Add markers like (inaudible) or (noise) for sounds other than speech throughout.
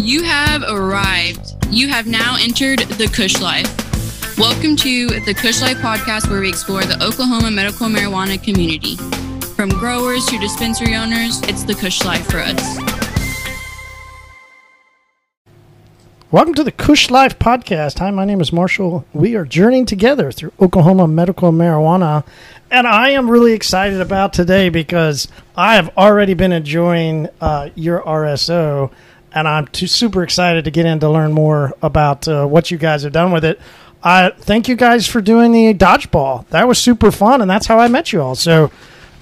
You have arrived. You have now entered the Kush Life. Welcome to the Kush Life podcast, where we explore the Oklahoma medical marijuana community. From growers to dispensary owners, it's the Kush Life for us. Welcome to the Kush Life podcast. Hi, my name is Marshall. We are journeying together through Oklahoma medical marijuana, and I am really excited about today because I have already been enjoying uh, your RSO, and I'm too, super excited to get in to learn more about uh, what you guys have done with it. I thank you guys for doing the dodgeball. That was super fun, and that's how I met you all. So,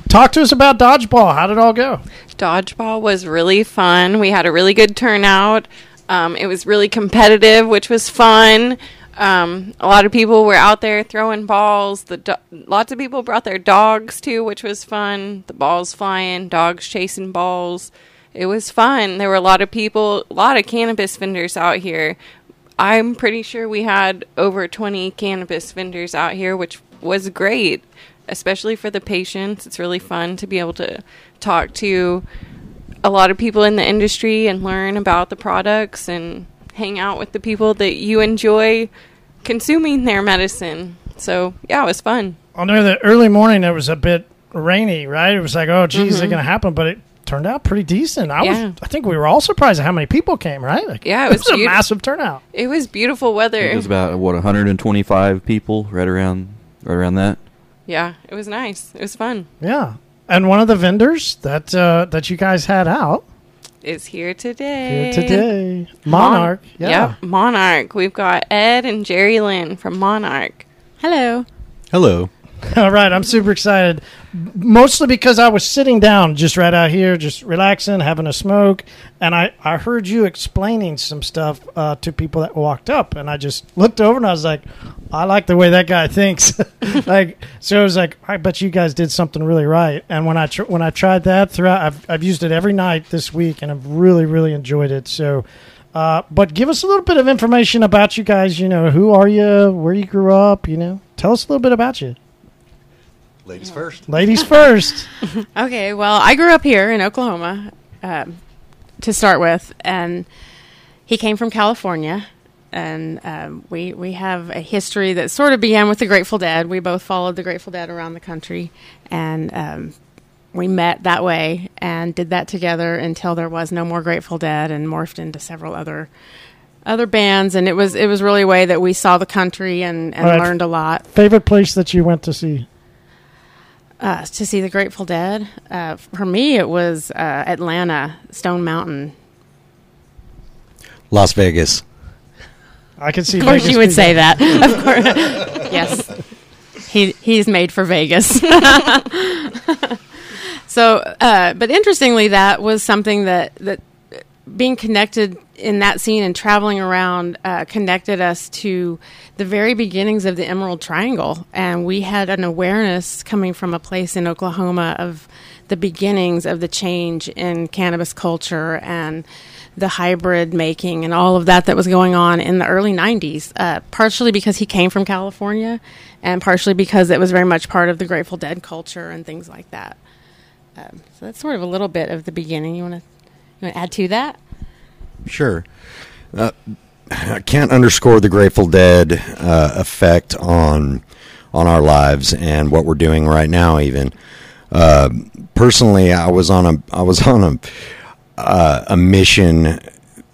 talk to us about dodgeball. How did it all go? Dodgeball was really fun. We had a really good turnout. Um, it was really competitive, which was fun. Um, a lot of people were out there throwing balls. The do- lots of people brought their dogs too, which was fun. The balls flying, dogs chasing balls. It was fun. There were a lot of people, a lot of cannabis vendors out here. I'm pretty sure we had over 20 cannabis vendors out here, which was great, especially for the patients. It's really fun to be able to talk to a lot of people in the industry and learn about the products and hang out with the people that you enjoy consuming their medicine. So, yeah, it was fun. I know that early morning it was a bit rainy, right? It was like, oh, geez, is it mm-hmm. going to happen? But it turned out pretty decent. I. Yeah. was, I think we were all surprised at how many people came, right? Like, Yeah, it (laughs) was a massive turnout. It was beautiful weather. It was about what 125 people, right around, right around that. yeah, it was nice. It was fun. Yeah, and one of the vendors that uh, that you guys had out is here today. here today, Mon- Monarch. yeah. Yep, Monarch. We've got Ed and Jerry Lynn from Monarch. Hello. Hello. (laughs) All right, I'm super excited. Mostly because I was sitting down just right out here, just relaxing, having a smoke, and I, I heard you explaining some stuff uh, to people that walked up, and I just looked over and I was like, I like the way that guy thinks. (laughs) like, so I was like, I bet you guys did something really right. And when I tr- when I tried that throughout, I've I've used it every night this week, and I've really really enjoyed it. So. Uh, but give us a little bit of information about you guys. You know, who are you? Where you grew up? You know, tell us a little bit about you. Ladies first. Ladies first. (laughs) Okay, well, I grew up here in Oklahoma um, to start with, and he came from California, and um, we we have a history that sort of began with the Grateful Dead. We both followed the Grateful Dead around the country, and um, we met that way and did that together until there was no more Grateful Dead, and morphed into several other other bands. And it was it was really a way that we saw the country and, and All right. learned a lot. Favorite place that you went to see? Uh, to see the Grateful Dead. Uh, for me, it was uh, Atlanta, Stone Mountain. Las Vegas. I can see. Of course, Vegas you would being- say that. Of course, (laughs) yes. He he's made for Vegas. (laughs) so, uh, but interestingly, that was something that that being connected in that scene and traveling around uh, connected us to the very beginnings of the Emerald Triangle, and we had an awareness coming from a place in Oklahoma of the beginnings of the change in cannabis culture and the hybrid making and all of that that was going on in the early 90s, uh, partially because he came from California and partially because it was very much part of the Grateful Dead culture and things like that. Um, so that's sort of a little bit of the beginning. You want to you want to add to that? Sure. Uh, I can't underscore the Grateful Dead uh, effect on on our lives and what we're doing right now. Even uh, personally, I was on a I was (laughs) on a uh, a mission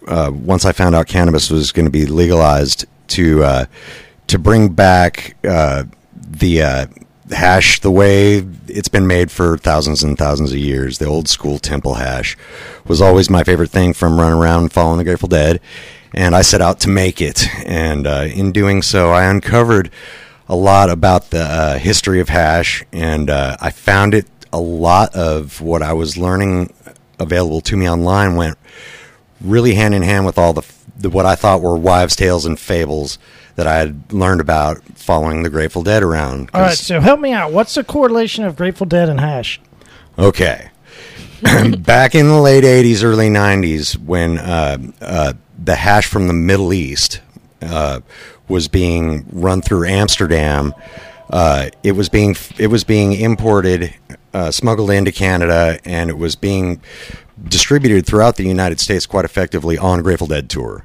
uh, once I found out cannabis was going to be legalized to uh, to bring back the hash the way it's been made for thousands and thousands of years. The old school temple hash was always my favorite thing from running around and following the Grateful Dead, and I set out to make it. And uh, in doing so, I uncovered a lot about the uh, history of hash, and uh, I found it a lot of what I was learning available to me online went really hand in hand with all the, the what I thought were wives' tales and fables that I had learned about following the Grateful Dead around. All right, so help me out. What's the correlation of Grateful Dead and hash? Okay. (laughs) Back in the late 80s, early 90s, when uh, uh, the hash from the Middle East uh, was being run through Amsterdam, uh, it was being it was being imported, uh, smuggled into Canada, and it was being distributed throughout the United States quite effectively on Grateful Dead tour.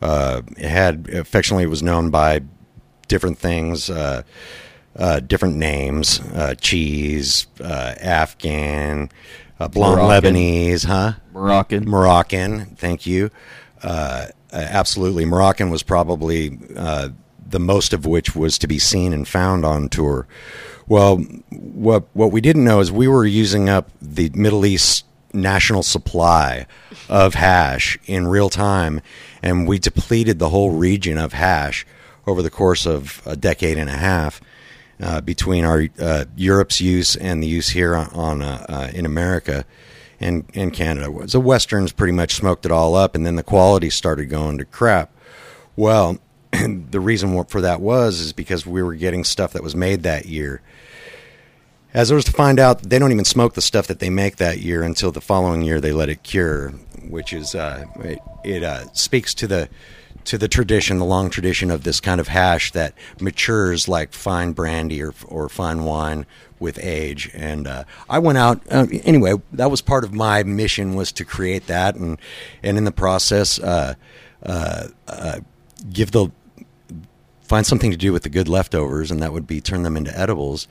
Uh, it had affectionately was known by different things, uh, uh, different names, uh, cheese, uh, Afghan, uh, blonde Moroccan. Lebanese, huh? Moroccan. Moroccan. Thank you. Absolutely, Moroccan was probably uh, the most of which was to be seen and found on tour. Well, what what we didn't know is we were using up the Middle East national supply of hash in real time, and we depleted the whole region of hash over the course of a decade and a half uh, between our uh, Europe's use and the use here on, on uh, uh, in America and and Canada. The westerns pretty much smoked it all up, and then the quality started going to crap. Well, (clears throat) the reason for that was is because we were getting stuff that was made that year. As there was to find out, they don't even smoke the stuff that they make that year until the following year they let it cure, which is uh, it, it uh, speaks to the to the tradition, the long tradition of this kind of hash that matures like fine brandy or or fine wine with age. And uh, I went out uh, anyway. That was part of my mission was to create that, and and in the process, uh, uh, give the find something to do with the good leftovers, and that would be turn them into edibles.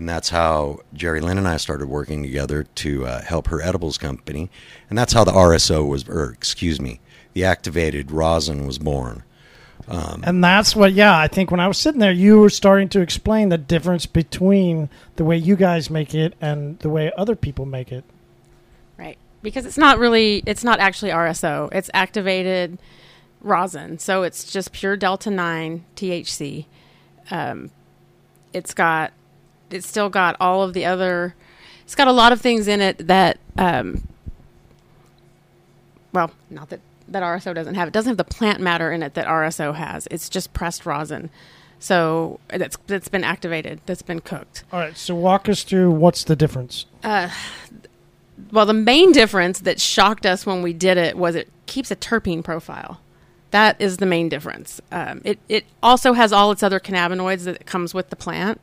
And that's how Jerry Lynn and I started working together to uh, help her edibles company. And that's how the RSO was, or excuse me, the activated rosin was born. And that's what, yeah, I think when I was sitting there, you were starting to explain the difference between the way you guys make it and the way other people make it. Right. Because it's not really, it's not actually RSO. It's activated rosin. So it's just pure Delta 9 THC. Um, it's got, it's still got all of the other, it's got a lot of things in it that, um, well, not that, that RSO doesn't have. It doesn't have the plant matter in it that RSO has. It's just pressed rosin. So that's, that's been activated, that's been cooked. All right, so walk us through what's the difference. well, the main difference that shocked us when we did it was it keeps a terpene profile. That is the main difference. Um, it it also has all its other cannabinoids that comes with the plant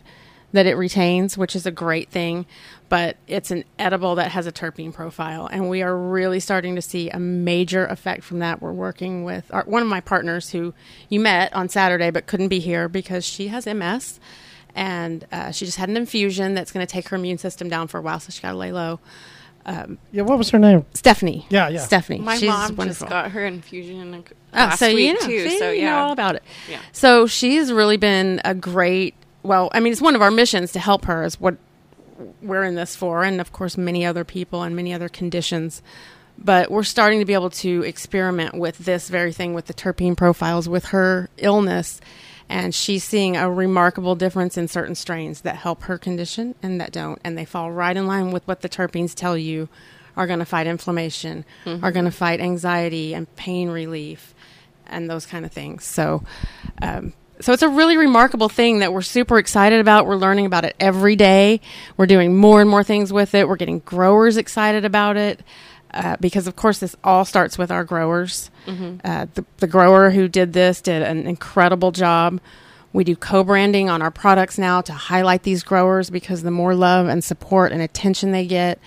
that it retains, which is a great thing. But it's an edible that has a terpene profile, and we are really starting to see a major effect from that. We're working with our, one of my partners who you met on Saturday but couldn't be here because she has MS, and uh, she just had an infusion that's going to take her immune system down for a while, so she got to lay low. Yeah, what was her name? Stephanie. Yeah, yeah. Stephanie. My She's mom wonderful. just got her infusion like, Oh, last so week you know, too. see, so you know yeah, all about it. Yeah. So she's really been a great. Well, I mean, it's one of our missions to help her. Is what we're in this for, and of course, many other people and many other conditions. But we're starting to be able to experiment with this very thing with the terpene profiles with her illness, and she's seeing a remarkable difference in certain strains that help her condition and that don't, and they fall right in line with what the terpenes tell you are going to fight inflammation, are going to fight anxiety and pain relief, and those kind of things. So, um, so it's a really remarkable thing that we're super excited about. We're learning about it every day. We're doing more and more things with it. We're getting growers excited about it. Uh, because of course this all starts with our growers. Uh, the, the grower who did this did an incredible job. We do co-branding on our products now to highlight these growers because the more love and support and attention they get,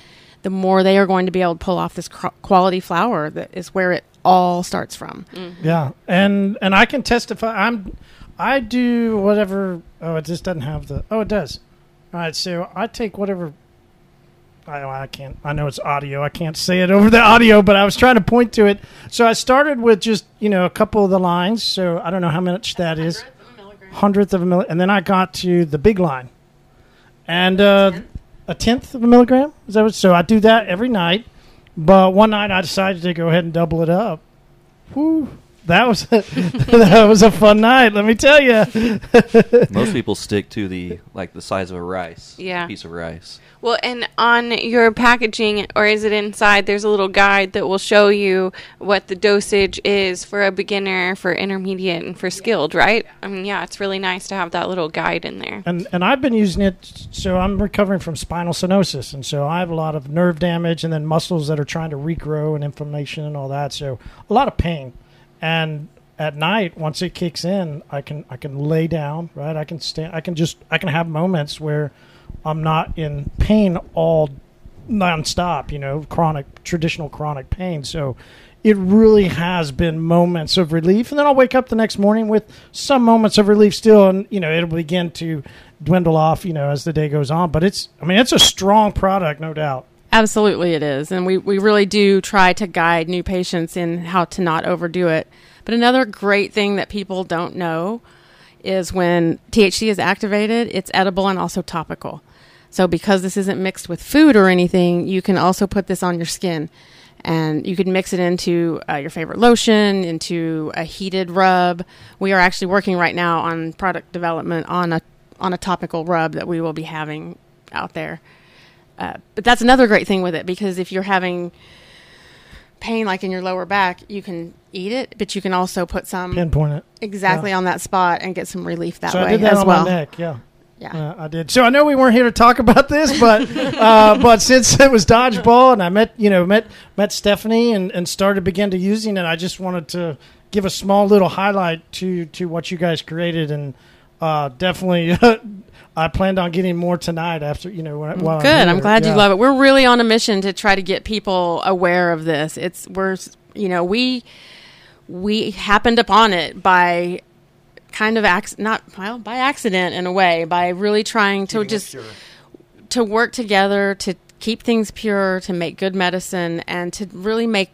the more they are going to be able to pull off this cr- quality flower that is where it all starts from. Yeah, and and I can testify. I'm I do whatever. Oh, it just doesn't have the. Oh, it does. All right, so I take whatever. I I can't. I know it's audio. I can't say it over the audio, but I was trying to point to it. So I started with just you know a couple of the lines. So I don't know how much that is. Hundredth of a milligram, and then I got to the big line, and uh, a tenth of a milligram. Is that what? So I do that every night. But one night I decided to go ahead and double it up. Whew, that was (laughs) that was a fun night. Let me tell you. (laughs) Most people stick to the like the size of a rice. Yeah. piece of rice. Well, and on your packaging, or is it inside? There's a little guide that will show you what the dosage is for a beginner, for intermediate, and for skilled. Right? I mean, yeah, it's really nice to have that little guide in there. and and I've been using it. So I'm recovering from spinal stenosis, and so I have a lot of nerve damage, and then muscles that are trying to regrow and inflammation and all that. So a lot of pain, and at night once it kicks in, I can I can lay down, right? I can stand. I can just I can have moments where I'm not in pain all nonstop. You know, chronic traditional chronic pain. So it really has been moments of relief, and then I'll wake up the next morning with some moments of relief still, and you know it'll begin to dwindle off. You know as the day goes on, but it's I mean it's a strong product, no doubt. Absolutely, it is. And we, we really do try to guide new patients in how to not overdo it. But another great thing that people don't know is when THC is activated, it's edible and also topical. So, because this isn't mixed with food or anything, you can also put this on your skin. And you can mix it into uh, your favorite lotion, into a heated rub. We are actually working right now on product development on a on a topical rub that we will be having out there. Uh, but that's another great thing with it because if you're having pain like in your lower back, you can eat it, but you can also put some Pinpoint it. exactly yeah. on that spot and get some relief that so way I did that as on well. my neck. Yeah. Yeah. Uh, I did. So I know we weren't here to talk about this, but (laughs) uh, but since it was dodgeball and I met you know met met Stephanie and, and started begin to using it, I just wanted to give a small little highlight to to what you guys created and uh, definitely (laughs) I planned on getting more tonight after you know when, while Good. I'm, here. glad Yeah. you love it. We're really on a mission to try to get people aware of this. It's we're you know we we happened upon it by kind of ac- not well by accident in a way by really trying to just to work together to keep things pure to make good medicine and to really make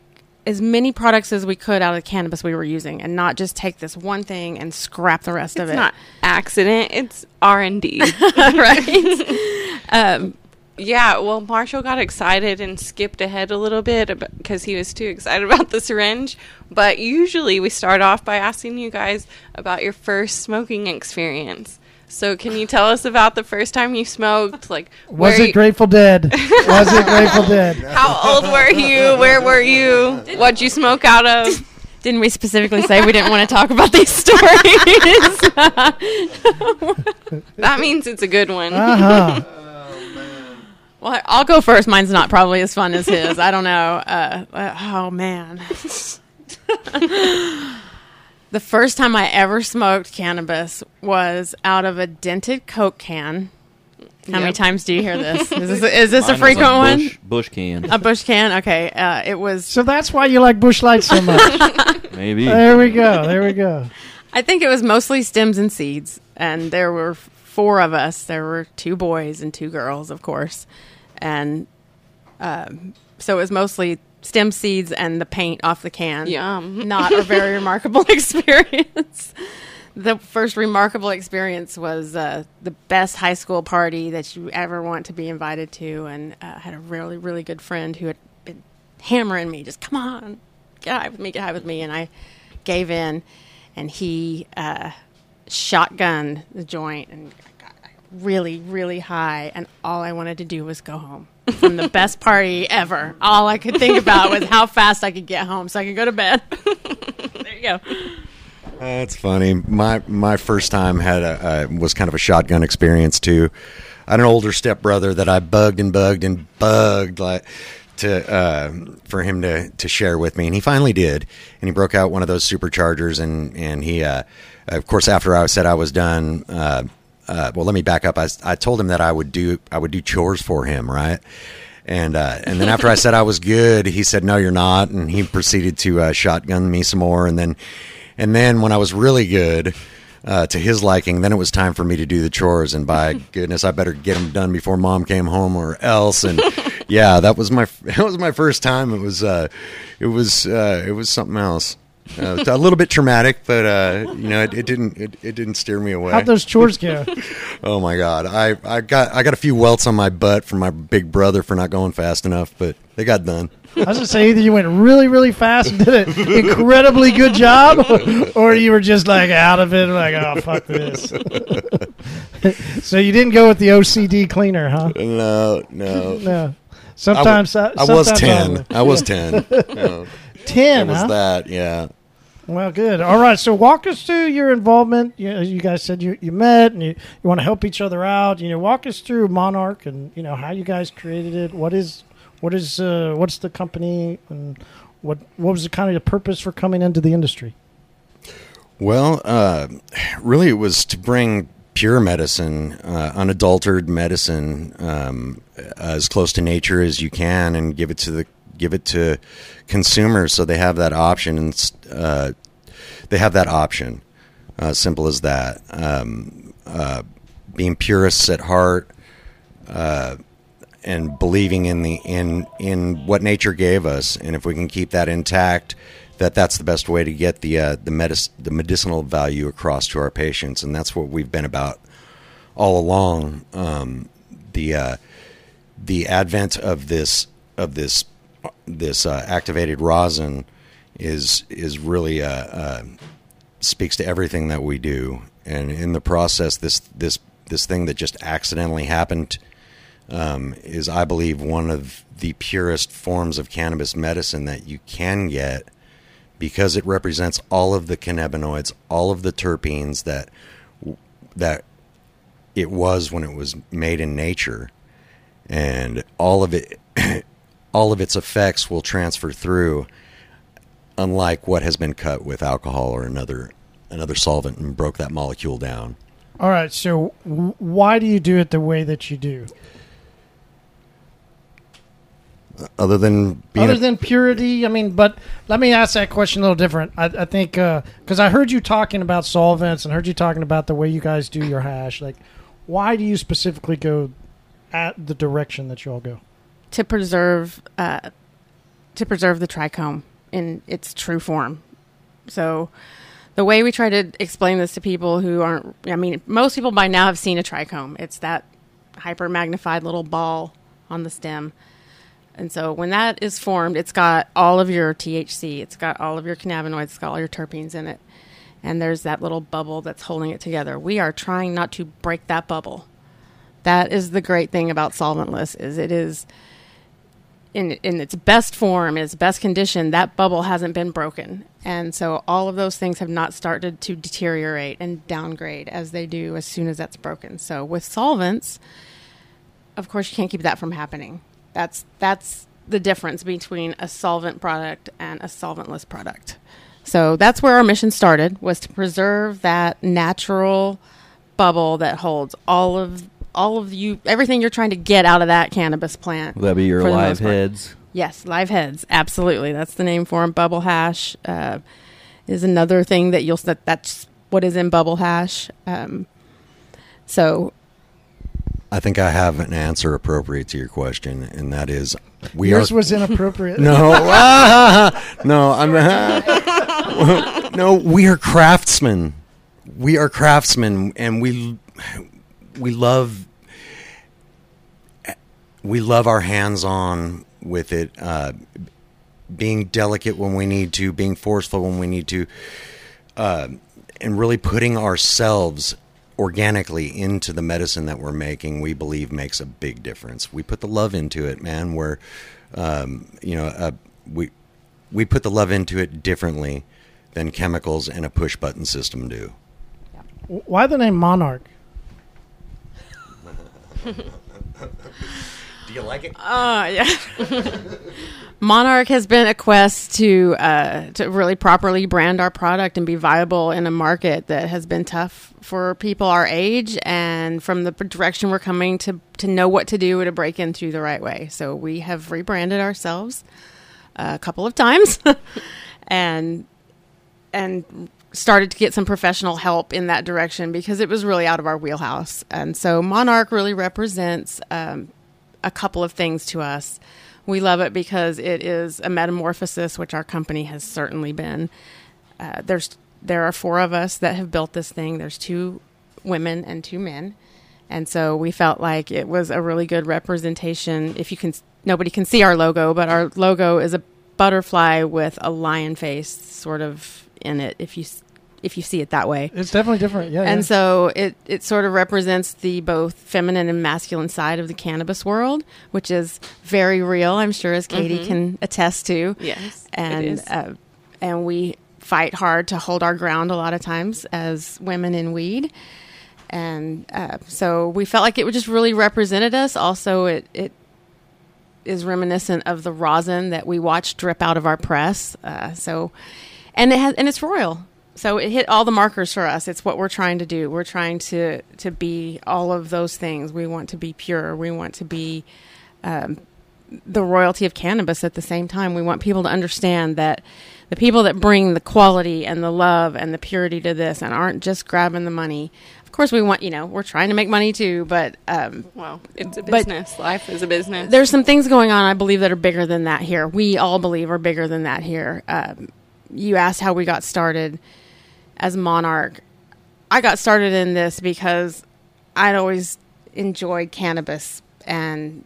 as many products as we could out of the cannabis we were using and not just take this one thing and scrap the rest of it. It's not accident. It's R and D. (laughs) (laughs) right um, Yeah, well, Marshall got excited and skipped ahead a little bit because he was too excited (laughs) about the syringe. But usually we start off by asking you guys about your first smoking experience. So, can you tell us about the first time you smoked? Like, Was it you- Grateful Dead? (laughs) Was it Grateful Dead? How old were you? Where were you? What'd you smoke out of? didn't we specifically say we didn't want to talk about these stories (laughs) That means it's a good one. (laughs) Uh huh. Well, I'll go first. Mine's not probably as fun as his. I don't know. Uh, uh, oh man. The first time I ever smoked cannabis was out of a dented Coke can. How many times do you hear this? (laughs) Is this, is this a Mine was frequent one? Busch, Busch can. A Busch can? Okay. Uh, it was. So that's why you like Busch Lights so much. (laughs) Maybe. there we go. There we go. I think it was mostly stems and seeds, and there were four of us. There were two boys and two girls, of course, and um, so it was mostly stem seeds and the paint off the can. Yum. (laughs) Not a very remarkable (laughs) experience. The first remarkable experience was uh, the best high school party that you ever want to be invited to, and uh, had a really, really good friend who had been hammering me, just come on, get high with me, get high with me, and I gave in, and he uh, shotgunned the joint and I got really, really high, and all I wanted to do was go home from the best party ever. All I could think about was how fast I could get home so I could go to bed. (laughs) there you go. That's funny. My my first time had a was kind of a shotgun experience too. I had an older stepbrother that I bugged and bugged and bugged like to uh, for him to to share with me, and he finally did. And he broke out one of those superchargers, and and he, uh, of course, after I said I was done. Uh, uh, well, let me back up. I, I told him that I would do I would do chores for him, right? And uh, and then after I said I was good, he said, "No, you're not," and he proceeded to uh, shotgun me some more. And then and then when I was really good, uh, to his liking, then it was time for me to do the chores. And by (laughs) goodness, I better get them done before mom came home, or else. And yeah, that was my (laughs) that was my first time. It was uh, it was uh, it was something else. Uh, a little bit traumatic, but uh, you know, it, it didn't it, it didn't steer me away. How'd those chores go? (laughs) Oh my god, I, I got I got a few welts on my butt from my big brother for not going fast enough, but they got done. I was gonna say either you went really, really fast and did an incredibly good job, (laughs) or you were just like out of it, like oh fuck this. (laughs) so you didn't go with the OCD cleaner, huh? No, no. No. Sometimes I, I, w- I was sometimes ten. I was ten. No, Ten, it was huh? that. Yeah. Well, good. All right. So walk us through your involvement. You, you guys said you, you met and you, you want to help each other out. You know, walk us through Monarch and you know how you guys created it. What is what is uh, what's the company and what what was the kind of the purpose for coming into the industry? Well, uh, really, it was to bring pure medicine, uh, unadulterated medicine, um, as close to nature as you can, and give it to the give it to consumers so they have that option and uh, they have that option. Uh, simple as that. Um, uh, being purists at heart uh, and believing in the in in what nature gave us, and if we can keep that intact, that that's the best way to get the uh, the medis- the medicinal value across to our patients, and that's what we've been about all along. Um, the uh, the advent of this of this this uh, activated rosin is is really uh, uh, speaks to everything that we do, and in the process, this this this thing that just accidentally happened um, is, I believe, one of the purest forms of cannabis medicine that you can get because it represents all of the cannabinoids, all of the terpenes that that it was when it was made in nature, and all of it, (clears throat) all of its effects will transfer through. Unlike what has been cut with alcohol or another another solvent and broke that molecule down. All right. So, why do you do it the way that you do? Other than Other a- than purity, I mean, but let me ask that question a little different. I, I think uh, because I heard you talking about solvents and heard you talking about the way you guys do your hash. Like, why do you specifically go at the direction that you all go? To preserve uh, to preserve the trichome in its true form. So the way we try to explain this to people who aren't I mean most people by now have seen a trichome. It's that hyper magnified little ball on the stem. And so when that is formed, it's got all of your THC, it's got all of your cannabinoids, it's got all your terpenes in it. And there's that little bubble that's holding it together. We are trying not to break that bubble. That is the great thing about solventless is it is in in its best form, in its best condition, that bubble hasn't been broken, and so all of those things have not started to deteriorate and downgrade as they do as soon as that's broken. So with solvents, of course, you can't keep that from happening. That's that's the difference between a solvent product and a solventless product. So that's where our mission started was to preserve that natural bubble that holds all of all of you everything you're trying to get out of that cannabis plant. Will that be your live heads? Yes, live heads. Absolutely, that's the name for them. Bubble hash uh, is another thing that you'll that that's what is in bubble hash. Um, so I think I have an answer appropriate to your question, and that is we Yours are was inappropriate. (laughs) no, ah, (laughs) no, I'm (laughs) no. We are craftsmen. We are craftsmen, and we we love we love our hands on with it. Uh, being delicate when we need to, being forceful when we need to, uh, and really putting ourselves organically into the medicine that we're making, we believe makes a big difference. We put the love into it, man. We're, um, you know, uh, we we put the love into it differently than chemicals and a push button system do. Why the name Monarch? Do you like it? Uh, yeah. (laughs) Monarch has been a quest to uh, to really properly brand our product and be viable in a market that has been tough for people our age and from the direction we're coming to to know what to do to break in through the right way. So we have rebranded ourselves a couple of times (laughs) and and started to get some professional help in that direction because it was really out of our wheelhouse. And so Monarch really represents um, a couple of things to us. We love it because it is a metamorphosis, which our company has certainly been. Uh, there's there are four of us that have built this thing. There's two women and two men, and so we felt like it was a really good representation. If you can, nobody can see our logo, but our logo is a butterfly with a lion face, sort of in it. If you if you see it that way, It's definitely different. Yeah. and yeah. so it, it sort of represents the both feminine and masculine side of the cannabis world, which is very real. I'm sure, as Katie can attest to. Yes, and is. Uh, and we fight hard to hold our ground a lot of times as women in weed. And uh, so we felt like it just really represented us. Also, it it is reminiscent of the rosin that we watched drip out of our press. Uh, so, and it has and it's royal. So it hit all the markers for us. It's what we're trying to do. We're trying to to be all of those things. We want to be pure. We want to be um, the royalty of cannabis at the same time. We want people to understand that the people that bring the quality and the love and the purity to this and aren't just grabbing the money. Of course, we want you know we're trying to make money too, but um, Well, it's a business. Life is a business. there's some things going on I believe that are bigger than that here. We all believe are bigger than that here. Um, you asked how we got started as Monarch. I got started in this because I'd always enjoyed cannabis and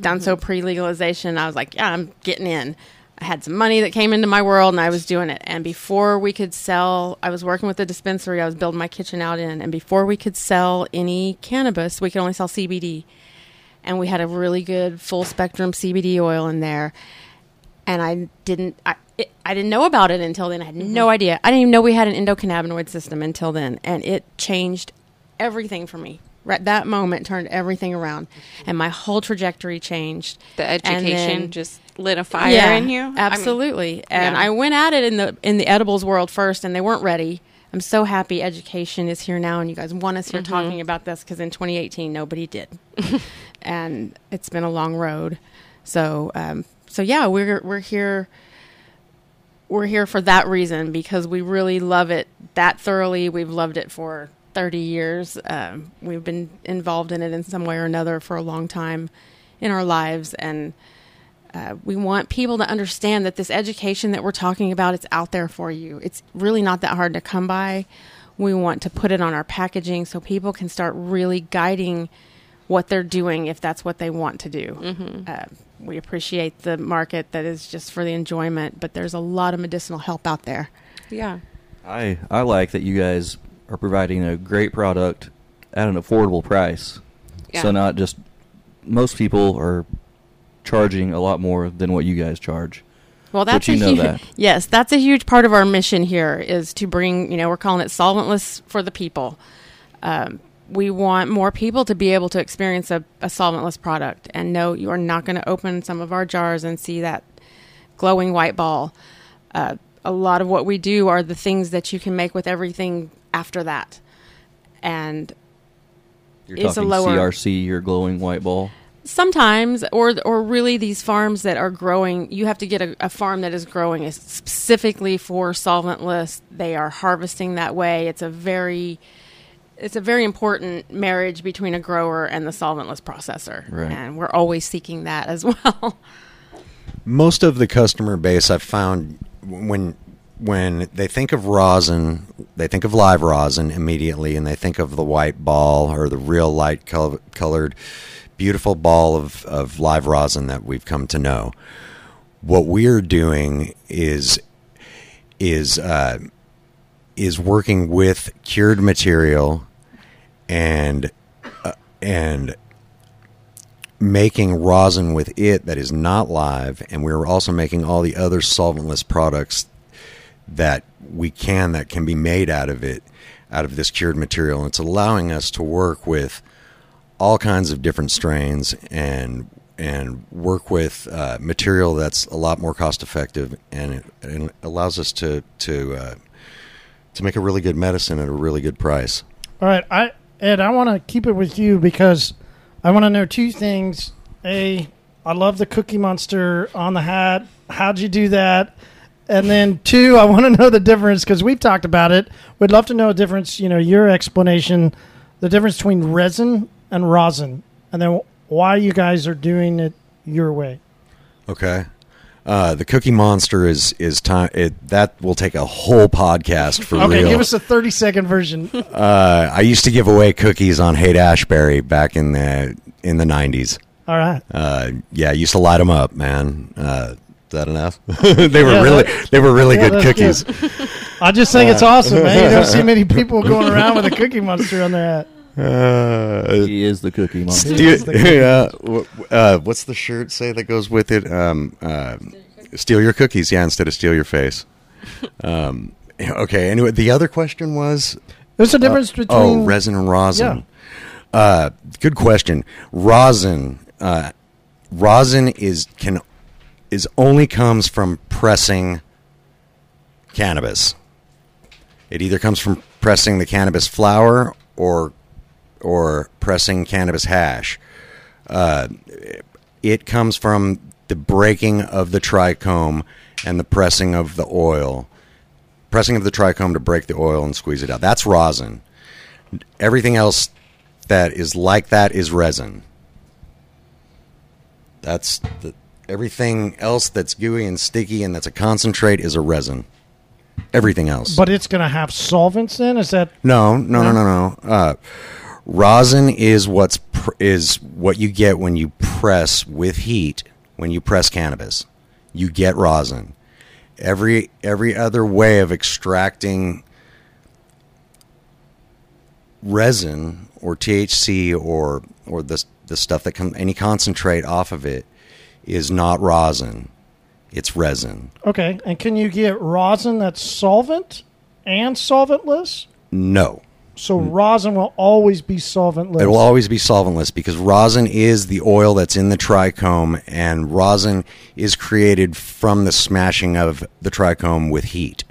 done so mm-hmm. pre legalization. I was like, yeah, I'm getting in. I had some money that came into my world and I was doing it. And before we could sell, I was working with the dispensary I was building my kitchen out in. And before we could sell any cannabis, we could only sell CBD and we had a really good full spectrum CBD oil in there. And I didn't, I, I didn't know about it until then. I had no idea. I didn't even know we had an endocannabinoid system until then, and it changed everything for me. Right, that moment turned everything around, and my whole trajectory changed. the education just lit a fire in you. I mean, Absolutely. and yeah. I went at it in the in the edibles world first, and they weren't ready. I'm so happy education is here now, and you guys want us here Mm-hmm. talking about this because in 2018 nobody did, (laughs) and it's been a long road. So, um, so yeah, we're we're here. We're here for that reason because we really love it that thoroughly. We've loved it for 30 years. Um, we've been involved in it in some way or another for a long time in our lives, and uh, we want people to understand that this education that we're talking about it's out there for you. It's really not that hard to come by. We want to put it on our packaging so people can start really guiding what they're doing if that's what they want to do. Uh, we appreciate the market that is just for the enjoyment but there's a lot of medicinal help out there yeah. I I like that you guys are providing a great product at an affordable price. Yeah. So not just most people are charging a lot more than what you guys charge. Well, that's you a know huge, that. yes, that's a huge part of our mission here is to bring, you know, we're calling it solventless for the people. Um, we want more people to be able to experience a, a solventless product and know you are not going to open some of our jars and see that glowing white ball. Uh, a lot of what we do are the things that you can make with everything after that. And You're It's a lower- CRC, your glowing white ball. sometimes or or really these farms that are growing you have to get a, a farm that is growing specifically for solventless they are harvesting that way it's a very it's a very important marriage between a grower and the solventless processor Right. and we're always seeking that as (laughs) well most of the customer base I've found when when they think of rosin, they think of live rosin immediately, and they think of the white ball or the real light col- colored, beautiful ball of, of live rosin that we've come to know. What we're doing is is uh, is working with cured material and uh, and making rosin with it that is not live, and we're also making all the other solventless products that we can that can be made out of it, out of this cured material. And it's allowing us to work with all kinds of different strains and and work with uh, material that's a lot more cost effective, and it, it allows us to to uh, to make a really good medicine at a really good price. All right, I Ed, I want to keep it with you because I want to know two things. A, I love the Cookie Monster on the hat. How'd you do that? And then two, I want to know the difference because we've talked about it. We'd love to know the difference. You know, your explanation, the difference between resin and rosin, and then why you guys are doing it your way. Okay. Uh, the Cookie Monster is is time. It, that will take a whole podcast for Okay, real. give us a thirty second version. uh, I used to give away cookies on Haight Ashbury back in the in the nineties. All right. Uh, yeah, I used to light them up, man. Uh, is that enough? (laughs) they were Yeah, really they were really Yeah, good cookies. I just think it's awesome, man. You don't see (laughs) many people going around with a Cookie Monster on their hat. Uh, He is the cookie monster. steal, yeah, uh, what's the shirt say that goes with it? Um, uh, steal your cookies, yeah, instead of steal your face. Um, (laughs) okay. Anyway, the other question was There's a difference Uh, between oh resin and rosin. Uh, good question. Rosin, uh, rosin is can is only comes from pressing cannabis. It either comes from pressing the cannabis flower or or pressing cannabis hash. Uh, it comes from the breaking of the trichome and the pressing of the oil. Pressing of the trichome to break the oil and squeeze it out. That's rosin. Everything else that is like that is resin. That's the, everything else that's gooey and sticky and that's a concentrate is a resin. Everything else. But it's going to have solvents in? Is that. No, no, no, no, no. Uh, rosin is what's pr- is what you get when you press with heat when you press cannabis. You get rosin. Every every other way of extracting resin or THC or or the the stuff that comes any concentrate off of it is not rosin. It's resin. Okay. And can you get rosin that's solvent and solventless? No. So mm. rosin will always be solventless. It will always be solventless because rosin is the oil that's in the trichome, and rosin is created from the smashing of the trichome with heat.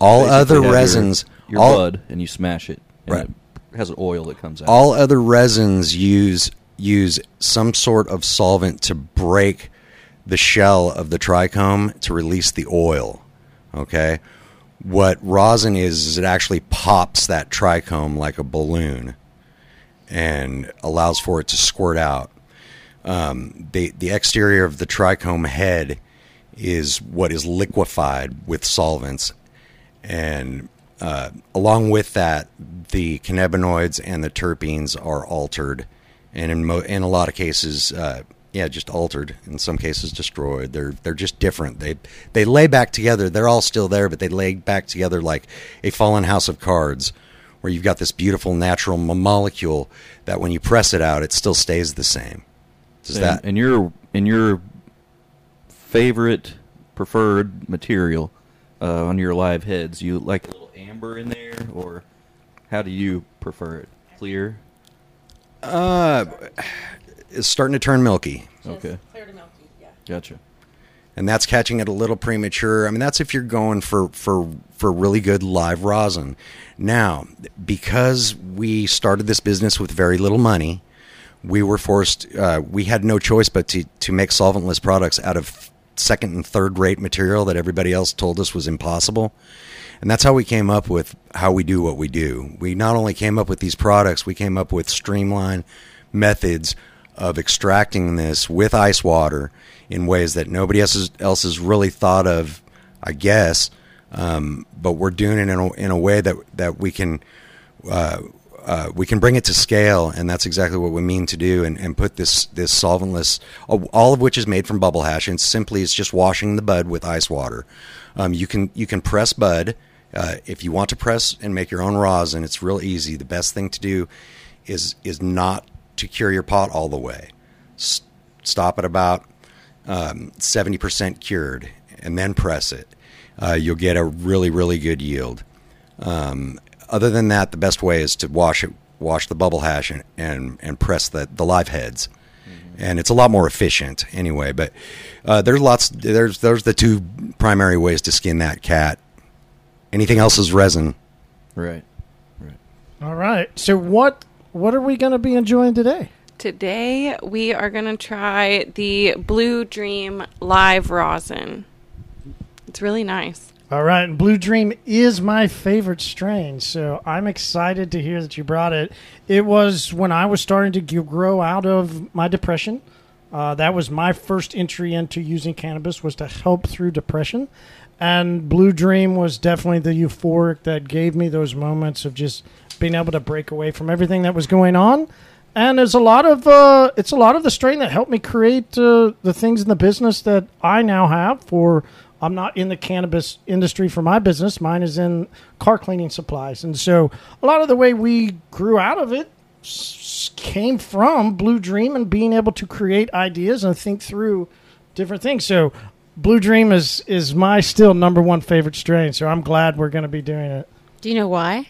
All Basically other have your- resins, your, all, bud, and you smash it. And Right. It has an oil that comes out. all other resins use use some sort of solvent to break the shell of the trichome to release the oil. Okay, what rosin is is it actually pops that trichome like a balloon and allows for it to squirt out. Um, the the exterior of the trichome head is what is liquefied with solvents, and uh, along with that, the cannabinoids and the terpenes are altered, and in mo- in a lot of cases, uh, yeah, just altered. In some cases, destroyed. They're they're just different. They they lay back together. They're all still there, but they lay back together like a fallen house of cards, where you've got this beautiful natural molecule that when you press it out, it still stays the same. Does and, that and your and your favorite preferred material uh, on your live heads? You like a little amber in there, or how do you prefer it? Clear. uh, is starting to turn milky? Okay, Clear to milky, yeah. gotcha. and that's catching it a little premature. I mean, that's if you're going for for for really good live rosin. Now, because we started this business with very little money, we were forced. Uh, we had no choice but to to make solventless products out of second and third rate material that everybody else told us was impossible. And that's how we came up with how we do what we do. We not only came up with these products, we came up with streamlined methods of extracting this with ice water in ways that nobody else has, else has really thought of, I guess. Um, but we're doing it in a, in a way that that we can uh, uh, we can bring it to scale, and that's exactly what we mean to do, and, and put this this solventless, all of which is made from bubble hash, and simply is just washing the bud with ice water. Um, you can you can press bud uh, if you want to press and make your own rosin. It's real easy. The best thing to do is is not to cure your pot all the way. S- stop at about um, seventy percent cured, and then press it. Uh, you'll get a really really good yield. Um, other than that, the best way is to wash it, wash the bubble hash, and and, and press the the live heads, and it's a lot more efficient anyway. But uh, there's lots. There's there's the two primary ways to skin that cat. Anything else is resin. Right, right. All right. So what what are we going to be enjoying today? Today we are going to try the Blue Dream Live Rosin. It's really nice. All right, and Blue Dream is my favorite strain, so I'm excited to hear that you brought it. It was when I was starting to grow out of my depression. Uh, that was my first entry into using cannabis was to help through depression, and Blue Dream was definitely the euphoric that gave me those moments of just being able to break away from everything that was going on. And there's a lot of uh, it's a lot of the strain that helped me create uh, the things in the business that I now have for I'm not in the cannabis industry for my business. Mine is in car cleaning supplies. And so a lot of the way we grew out of it came from Blue Dream and being able to create ideas and think through different things. So Blue Dream is is my still number one favorite strain. So I'm glad we're going to be doing it. Do you know why?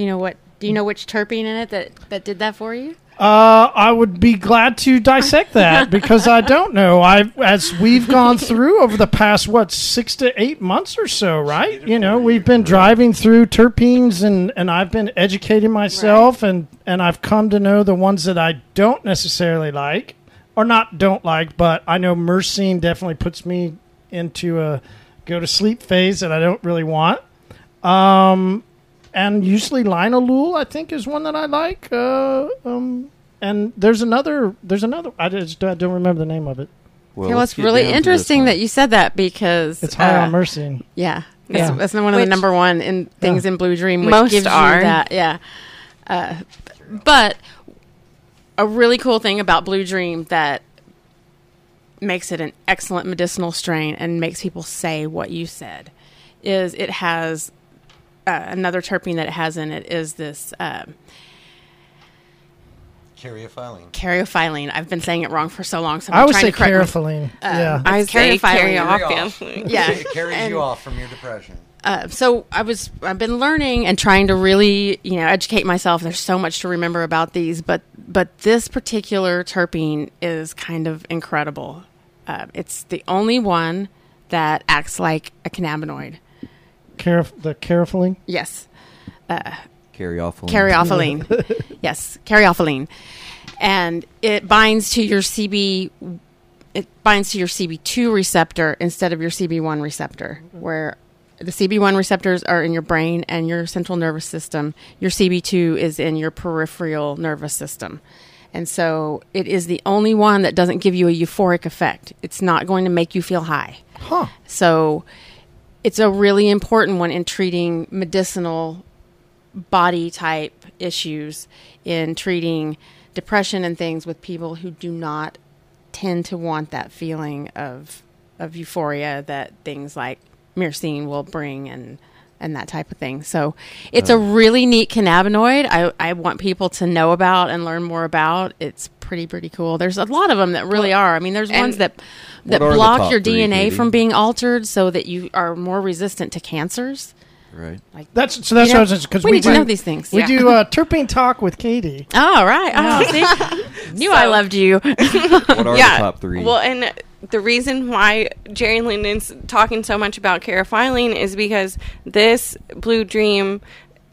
Do you know what Do you know which terpene in it that, that did that for you? Uh, I would be glad to dissect that (laughs) because I don't know. I as we've gone through over the past what six to eight months or so, right? You know, we've been driving through terpenes and and I've been educating myself and and I've come to know the ones that I don't necessarily like or not don't like, but I know myrcene definitely puts me into a go to sleep phase that I don't really want. Um, and usually linalool I think is one that I like. Uh, um, and there's another. There's another. I just I don't remember the name of it. Well, Okay, well, it's really down to this interesting that you said that because It's high uh, on myrcene. Yeah, Yeah. That's, that's one of the number one in things in Blue Dream, which Most gives are. you that. Yeah, uh, but a really cool thing about Blue Dream that makes it an excellent medicinal strain and makes people say what you said is it has uh, another terpene that it has in it is this. Um, Caryophyllene. Caryophyllene. I've been saying it wrong for so long, so I'm I would trying say to correct my- Uh, yeah. I It's say carry caryophyllene. off. yeah. (laughs) Yeah, It carries and- you off from your depression. uh, so I was I've been learning and trying to really you know educate myself. There's so much to remember about these, but but this particular terpene is kind of incredible. Uh, it's the only one that acts like a cannabinoid. Caraf- the caraphyllene. Yes, uh, Caryophyllene. caryophyllene. (laughs) yes, caryophyllene, and it binds to your CB. It binds to your CB2 receptor instead of your CB1 receptor, mm-hmm. where the CB1 receptors are in your brain and your central nervous system. Your CB2 is in your peripheral nervous system. And so it is the only one that doesn't give you a euphoric effect. It's not going to make you feel high. Huh. So it's a really important one in treating medicinal body type issues, in treating depression and things with people who do not tend to want that feeling of of euphoria that things like myrcene will bring and and that type of thing. So it's a oh. really neat cannabinoid. I, I want people to know about and learn more about. It's pretty pretty cool. There's a lot of them that really are. I mean, there's and ones that that What are the block your three, DNA Katie? from being altered so that you are more resistant to cancers. Right. Like that's so. That's You know, what I was because we we, need to do know these things. We Yeah. do uh, terpene talk with Katie. Oh, right. Oh, see? (laughs) Knew I loved you. (laughs) What are yeah. the top three? Well, and the reason why Jerry Linden's talking so much about caryophyllene is because this Blue Dream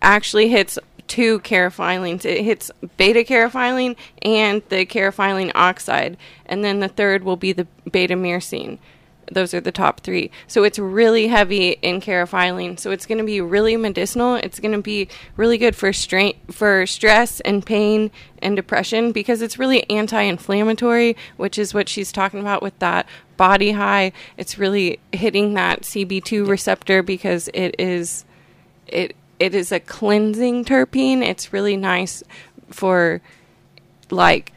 actually hits two caryophyllenes. It hits beta caryophyllene and the caryophyllene oxide, and then the third will be the beta myrcene. Those are the top three. So it's really heavy in caryophyllene. So it's going to be really medicinal. It's going to be really good for strain for stress and pain and depression because it's really anti-inflammatory, which is what she's talking about with that body high. It's really hitting that CB2 receptor because it is it it is a cleansing terpene. It's really nice for like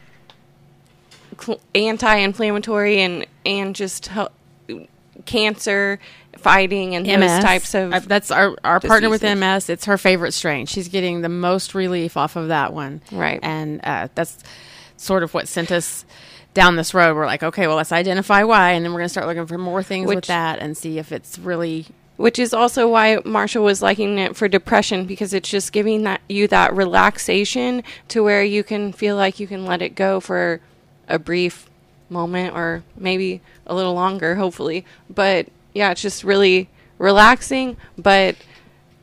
cl- anti-inflammatory and and just cancer fighting and MS. those types of that's our, our partner with. MS. It's her favorite strain. She's getting the most relief off of that one. Right. And uh, that's sort of what sent us down this road. We're like, okay, well, let's identify why, and then we're going to start looking for more things with that and see if it's really. Which is also why Marshall was liking it for depression because it's just giving that you that relaxation to where you can feel like you can let it go for a brief moment or maybe a little longer hopefully but yeah it's just really relaxing but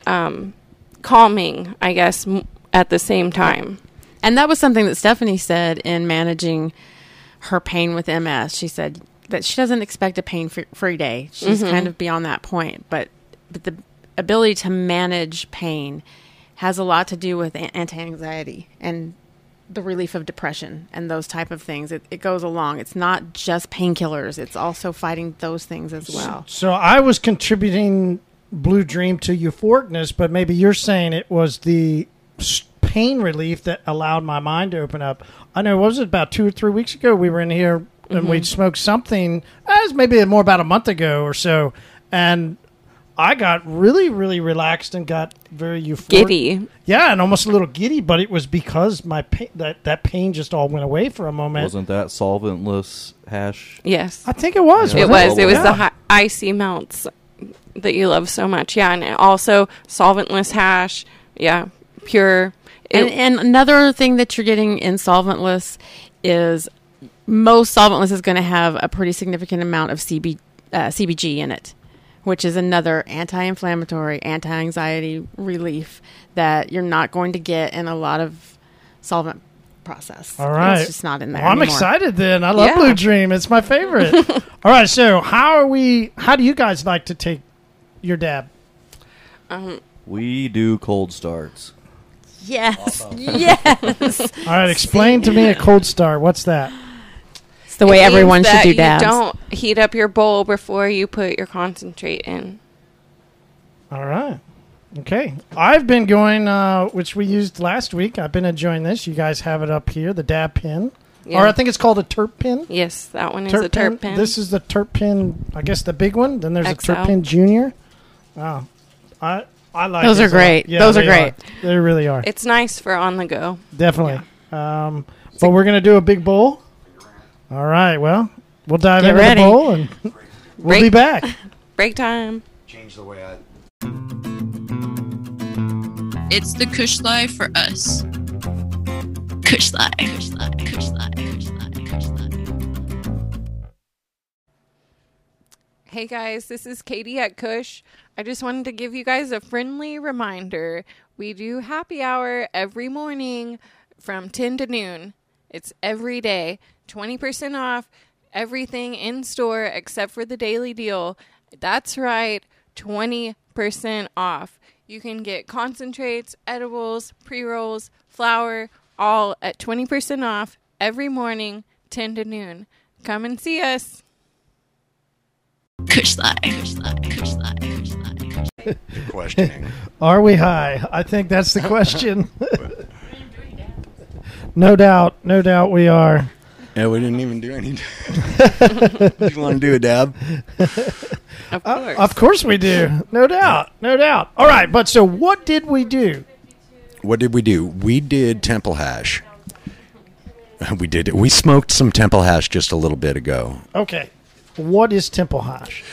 um, calming I guess m- at the same time And that was something that Stephanie said in managing her pain with MS. She said that she doesn't expect a pain free day. She's mm-hmm. kind of beyond that point, but but the ability to manage pain has a lot to do with anti-anxiety and the relief of depression and those type of things. It, it goes along. It's not just painkillers. It's also fighting those things as well. So I was contributing Blue Dream to euphoricness, but maybe you're saying it was the s- pain relief that allowed my mind to open up. I know, what was it, about two or three weeks ago? We were in here and we'd mm-hmm. smoked something, eh, it was maybe more about a month ago or so. And I got really, really relaxed and got very euphoric. giddy Yeah, and almost a little giddy, but it was because my pain, that, that pain just all went away for a moment. Wasn't that solventless hash? yes I think it was. Yeah. it wasn't was it was Yeah. the hi- icy melts that you love so much yeah and also solventless hash yeah pure And, and another thing that you're getting in solventless is most solventless is going to have a pretty significant amount of CB, uh, CBG in it, which is another anti-inflammatory, anti-anxiety relief that you're not going to get in a lot of solvent process. All right. it's just not in there. Well, I'm anymore. excited then. I love Yeah. Blue Dream. It's my favorite. (laughs) All right, so how are we how do you guys like to take your dab? We do cold starts. Yes, yes. All right, explain to me a cold start. What's that? It's the way It means everyone should that do you dabs. don't heat up your bowl before you put your concentrate in. All right. Okay. I've been going uh, which we used last week. I've been enjoying this. You guys have it up here, the dab pin. Yeah. Or I think it's called a terp pin. Yes, that one is Terp a terp pin. This is the terp pin, I guess the big one. Then there's a XL. terp pin junior. Wow. I I like Those these are great. Yeah, Those are they great. They really are. it's nice for on the go. Definitely. Um, but we're gonna do a big bowl. All right. Well, we'll dive Get into ready. the bowl and (laughs) we'll Break- be back. (laughs) Break time. Change the way I. It's the Kush Life for us. Kush Life. Kush Life. Kush Life. Kush Life. Kush Life. Hey guys, this is Katie at Kush. I just wanted to give you guys a friendly reminder. We do happy hour every morning from 10 to noon. It's every day. 20% off everything in store except for the daily deal. That's right, 20% off. You can get concentrates, edibles, pre rolls, flour, all at 20% off every morning, 10 to noon. Come and see us. Kush Life. Questioning. (laughs) Are we high? I think that's the question. (laughs) no doubt. No doubt we are. yeah, we didn't even do any. Do (laughs) (laughs) you want to do a dab? Of uh, course. Of course we do. No doubt. No doubt. All right. But so what did we do? What did we do? We did temple hash. We did. it. We smoked some temple hash just a little bit ago. Okay. What is temple hash?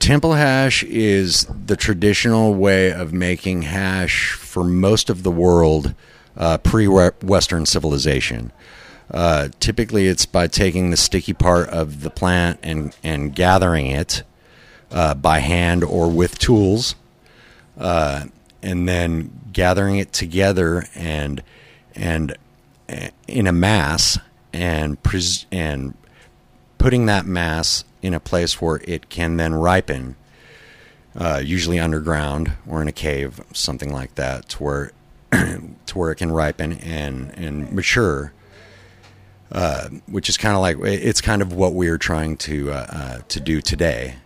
Temple hash is the traditional way of making hash for most of the world uh, pre Western civilization. Uh, typically, it's by taking the sticky part of the plant and, and gathering it uh, by hand or with tools, uh, and then gathering it together and and uh, in a mass and pres- and putting that mass in a place where it can then ripen, uh, usually underground or in a cave, something like that, to where to where it can ripen and and mature. Uh, which is kind of like it's kind of what we're trying to uh, uh, to do today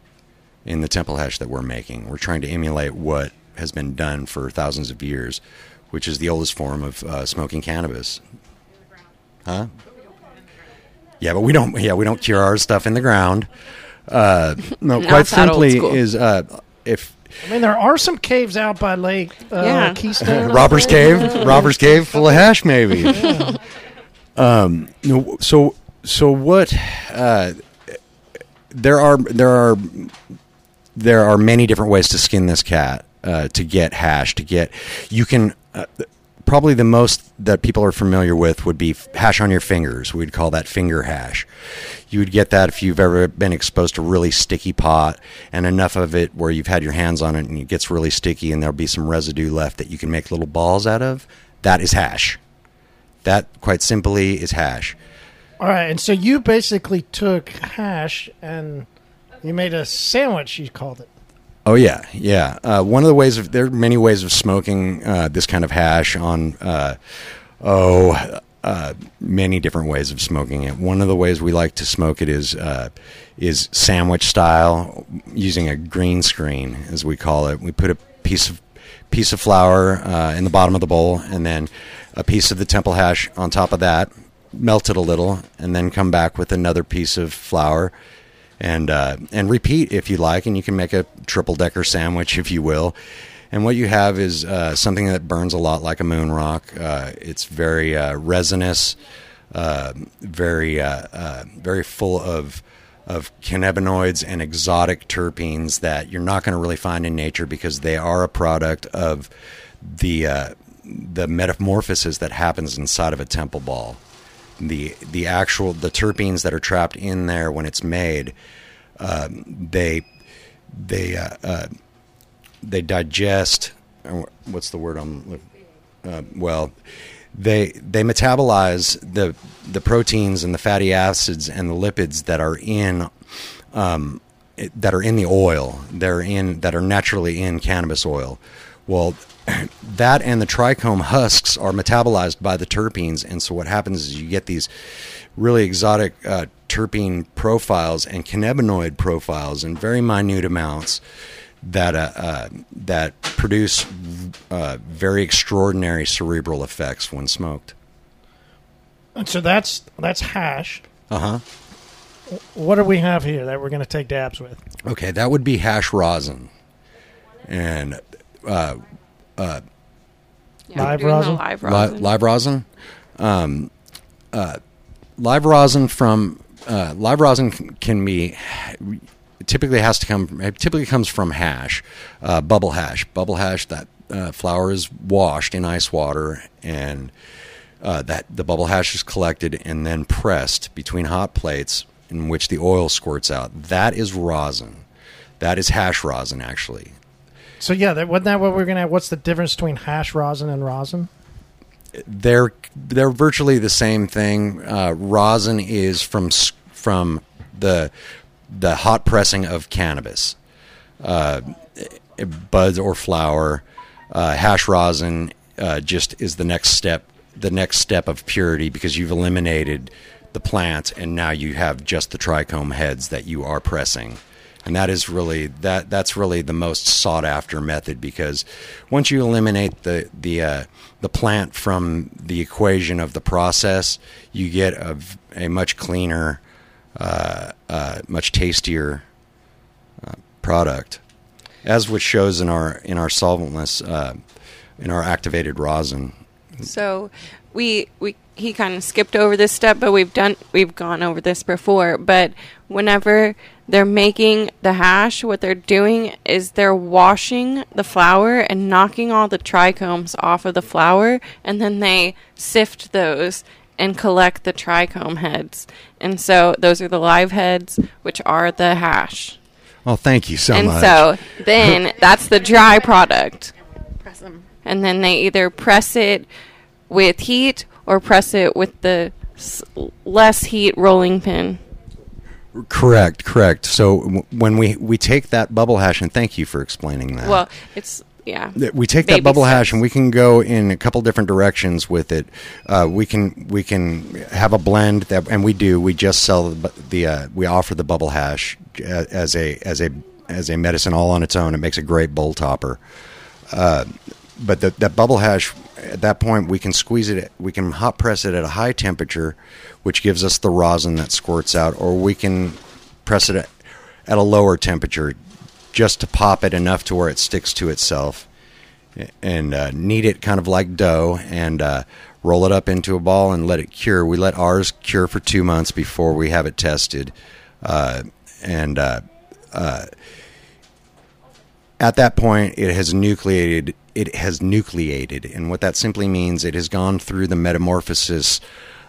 in the temple hash that we're making. We're trying to emulate what has been done for thousands of years, which is the oldest form of uh, smoking cannabis. Huh? Yeah, but we don't. Yeah, we don't cure our stuff in the ground. Uh, (laughs) no, quite it's that old simply is uh, if I mean, there are some caves out by Lake uh, Yeah. Keystone. (laughs) Robbers Cave, Robbers Cave, full of hash, maybe. Um, so so what? Uh, there are there are there are many different ways to skin this cat uh, to get hash. To get you can uh, probably the most that people are familiar with would be hash on your fingers. We'd call that finger hash. You would get that if you've ever been exposed to really sticky pot and enough of it where you've had your hands on it and it gets really sticky and there'll be some residue left that you can make little balls out of. That is hash. That quite simply is hash. All right, and so you basically took hash and you made a sandwich. You called it. Oh yeah, yeah. Uh, one of the ways of there are many ways of smoking uh, this kind of hash on uh, oh uh, many different ways of smoking it. One of the ways we like to smoke it is uh, is sandwich style using a green screen as we call it. We put a piece of piece of flour uh, in the bottom of the bowl and then a piece of the temple hash on top of that. Melt it a little and then come back with another piece of flour and uh, and repeat if you like, and you can make a triple decker sandwich if you will. And what you have is uh, something that burns a lot like a moon rock. Uh, it's very uh, resinous, uh, very uh, very full of of cannabinoids and exotic terpenes that you're not going to really find in nature because they are a product of the the metamorphosis that happens inside of a temple ball. The the actual the terpenes that are trapped in there when it's made, um, they they uh, uh, they digest. uh, What's the word I'm? Uh, well, they they metabolize the the proteins and the fatty acids and the lipids that are in um, that are in the oil. They're in that are naturally in cannabis oil. Well, (clears throat) that and the trichome husks are metabolized by the terpenes, and so what happens is you get these really exotic uh, terpene profiles and cannabinoid profiles in very minute amounts that uh, uh, that produce uh, very extraordinary cerebral effects when smoked. And so that's that's hash. Uh huh. What do we have here that we're going to take dabs with? Okay, that would be hash rosin, and uh, Yeah, Live we're rosin? Live li- rosin. live rosin. Um, uh, live rosin from uh, live rosin can- can be typically has to come it typically comes from hash, uh, bubble hash. Bubble hash that uh, flour is washed in ice water and uh, that the bubble hash is collected and then pressed between hot plates in which the oil squirts out. That is rosin. That is hash rosin actually. So yeah, that, wasn't that what we're to? What's the difference between hash rosin and rosin? they're they're virtually the same thing. Uh, rosin is from from the the hot pressing of cannabis, uh, buds or flower. Uh, hash rosin uh, just is the next step, the next step of purity because you've eliminated the plant and now you have just the trichome heads that you are pressing. And that is really that that's really the most sought after method because once you eliminate the the uh, the plant from the equation of the process, you get a, a much cleaner, uh, uh, much tastier uh, product, as which shows in our in our solventless uh, in our activated rosin. So we we he kind of skipped over this step, but we've done we've gone over this before. But whenever they're making the hash, what they're doing is they're washing the flour and knocking all the trichomes off of the flour, and then they sift those and collect the trichome heads. And so those are the live heads, which are the hash. Oh, thank you so and much. And so then (laughs) that's the dry product Press them. and then they either press it with heat or press it with the s- less heat rolling pin. Correct, correct. So w- when we we take that bubble hash, and thank you for explaining that. Well, it's yeah. we take that bubble hash and we can go in a couple different directions with it. Uh, we can we can have a blend that, and we do. We just sell the, the uh, we offer the bubble hash as a as a as a medicine all on its own. It makes a great bowl topper. Uh, but the, that bubble hash at that point we can squeeze it we can hot press it at a high temperature which gives us the rosin that squirts out or we can press it at, at a lower temperature just to pop it enough to where it sticks to itself and uh, knead it kind of like dough and uh, roll it up into a ball and let it cure. We let ours cure for two months before we have it tested, uh, and uh, uh, at that point, it has nucleated. It has nucleated, and what that simply means, it has gone through the metamorphosis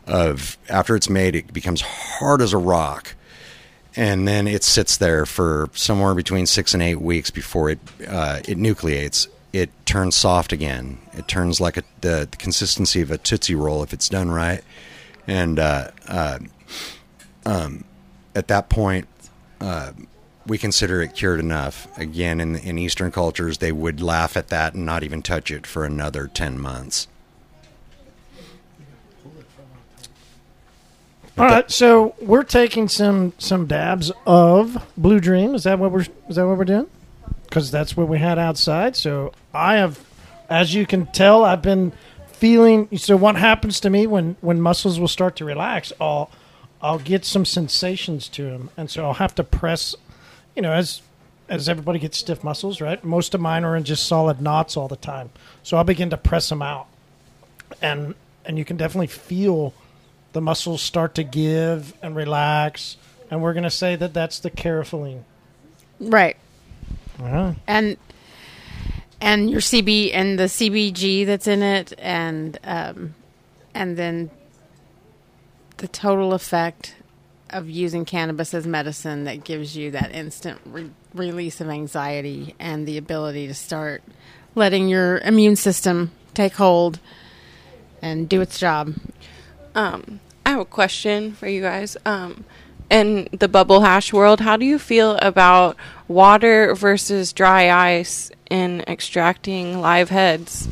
of after it's made, it becomes hard as a rock and then it sits there for somewhere between six and eight weeks before it uh, it nucleates. It turns soft again. It turns like a, the, the consistency of a tootsie roll if it's done right, and uh, uh, um, at that point, uh, we consider it cured enough. Again, in in Eastern cultures, they would laugh at that and not even touch it for another ten months. All right, so we're taking some some dabs of Blue Dream. Is that what we're is that what we're doing? Because that's what we had outside. So I have, as you can tell, I've been feeling. So what happens to me when when muscles will start to relax? I'll I'll get some sensations to them, and so I'll have to press. You know, as as everybody gets stiff muscles, right? Most of mine are in just solid knots all the time. So I'll begin to press them out, and and you can definitely feel the muscles start to give and relax. And we're going to say that that's the carafilline. Right. Right. And and your CB and the CBG that's in it, and um, and then the total effect of using cannabis as medicine that gives you that instant re- release of anxiety and the ability to start letting your immune system take hold and do its job. Um, I have a question for you guys. Um, in the bubble hash world, how do you feel about water versus dry ice in extracting live heads?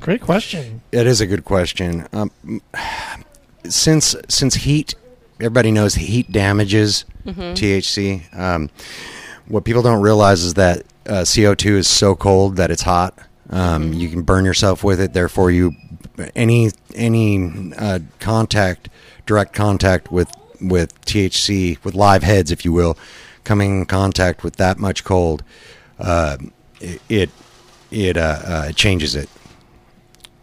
Great question. It is a good question. Um, (sighs) since since heat, everybody knows heat damages THC. Um, what people don't realize is that uh, CO two is so cold that it's hot. Um, You can burn yourself with it. Therefore, you any any uh, contact, direct contact with with THC with live heads, if you will, coming in contact with that much cold, uh, it it it, uh, uh, changes it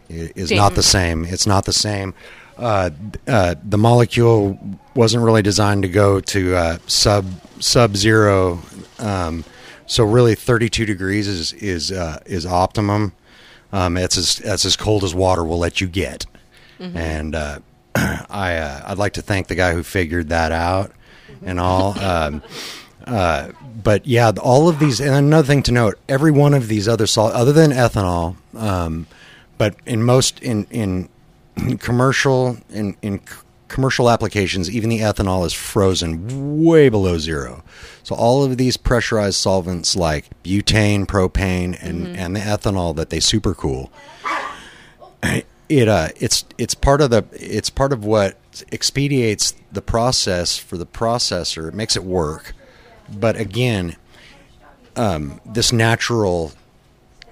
It is is not the same. It's not the same. Uh, uh, the molecule wasn't really designed to go to uh, sub sub zero. Um, so really, 32 degrees is is uh, is optimum. Um, it's as that's as cold as water will let you get. And uh, (clears throat) I uh, I'd like to thank the guy who figured that out and all. Um, uh, but yeah, all of these, and another thing to note: every one of these other salt, other than ethanol, um, but in most in in commercial in in commercial applications, even the ethanol is frozen way below zero. So all of these pressurized solvents like butane, propane, and and the ethanol that they super cool it uh it's it's part of the it's part of what expedites the process for the processor. It makes it work. But again um this natural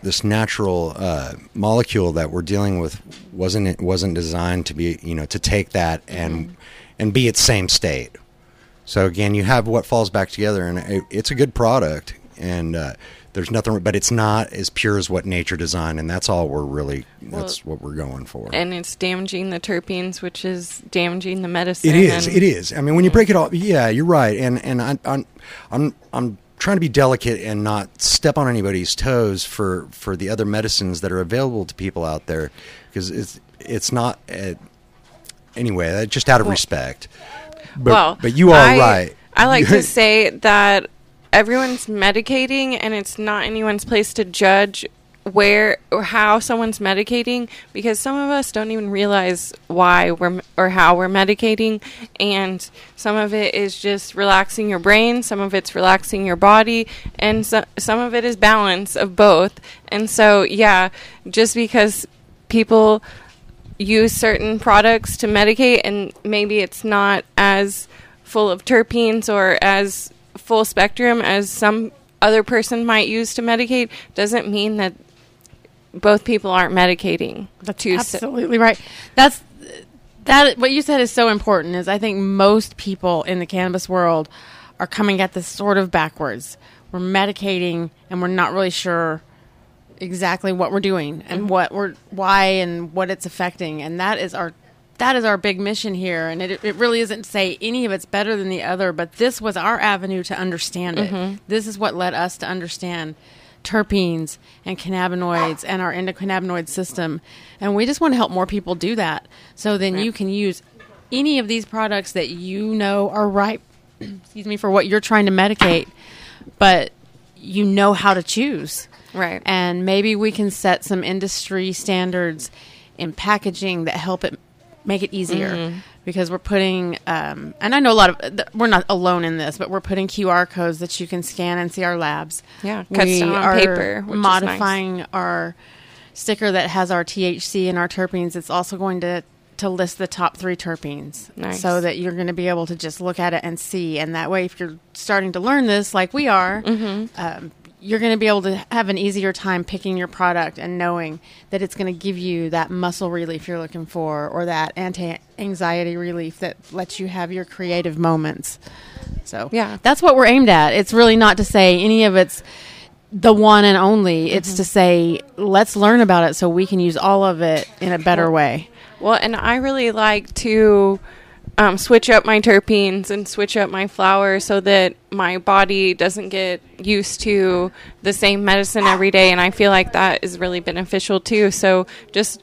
this natural uh, molecule that we're dealing with wasn't it wasn't designed to be you know to take that and and be its same state so again you have what falls back together and it, it's a good product and uh, there's nothing but it's not as pure as what nature designed and that's all we're really that's what we're going for And it's damaging the terpenes, which is damaging the medicine. It is. It is. I mean, when you break it all, yeah, you're right. And and I, I'm I'm I'm trying to be delicate and not step on anybody's toes for for the other medicines that are available to people out there because it's it's not. Uh, anyway, uh, just out of respect. But, well, but you are I, right. I like to (laughs) say that everyone's medicating, and it's not anyone's place to judge where or how someone's medicating because some of us don't even realize why we're or how we're medicating and some of it is just relaxing your brain some of it's relaxing your body and so, some of it is balance of both. And so yeah just because people use certain products to medicate and maybe it's not as full of terpenes or as full spectrum as some other person might use to medicate doesn't mean that both people aren't medicating to s- Absolutely right. That's that. What you said is so important. Is I think most people in the cannabis world are coming at this sort of backwards. We're medicating, and we're not really sure exactly what we're doing and mm-hmm. what we're why and what it's affecting. And that is our that is our big mission here. And it, it really isn't to say any of it's better than the other, but this was our avenue to understand it. Mm-hmm. This is what led us to understand terpenes and cannabinoids and our endocannabinoid system. And we just want to help more people do that. So then you can use any of these products that you know are right (clears throat) excuse me for what you're trying to medicate, but you know how to choose. Right. And maybe we can set some industry standards in packaging that help it make it easier Mm-hmm. because we're putting um, and i know a lot of th- we're not alone in this but we're putting qr codes that you can scan and see our labs Yeah, cuts we are paper, which is nice. modifying our sticker that has our thc and our terpenes it's also going to to list the top three terpenes Nice. so that you're going to be able to just look at it and see and that way if you're starting to learn this like we are Mm-hmm. um, you're going to be able to have an easier time picking your product and knowing that it's going to give you that muscle relief you're looking for or that anti-anxiety relief that lets you have your creative moments. So Yeah. that's what we're aimed at. It's really not to say any of it's the one and only. Mm-hmm. It's to say let's learn about it so we can use all of it in a better way. Well, and I really like to um, switch up my terpenes and switch up my flower so that my body doesn't get used to the same medicine every day. And I feel like that is really beneficial too. So just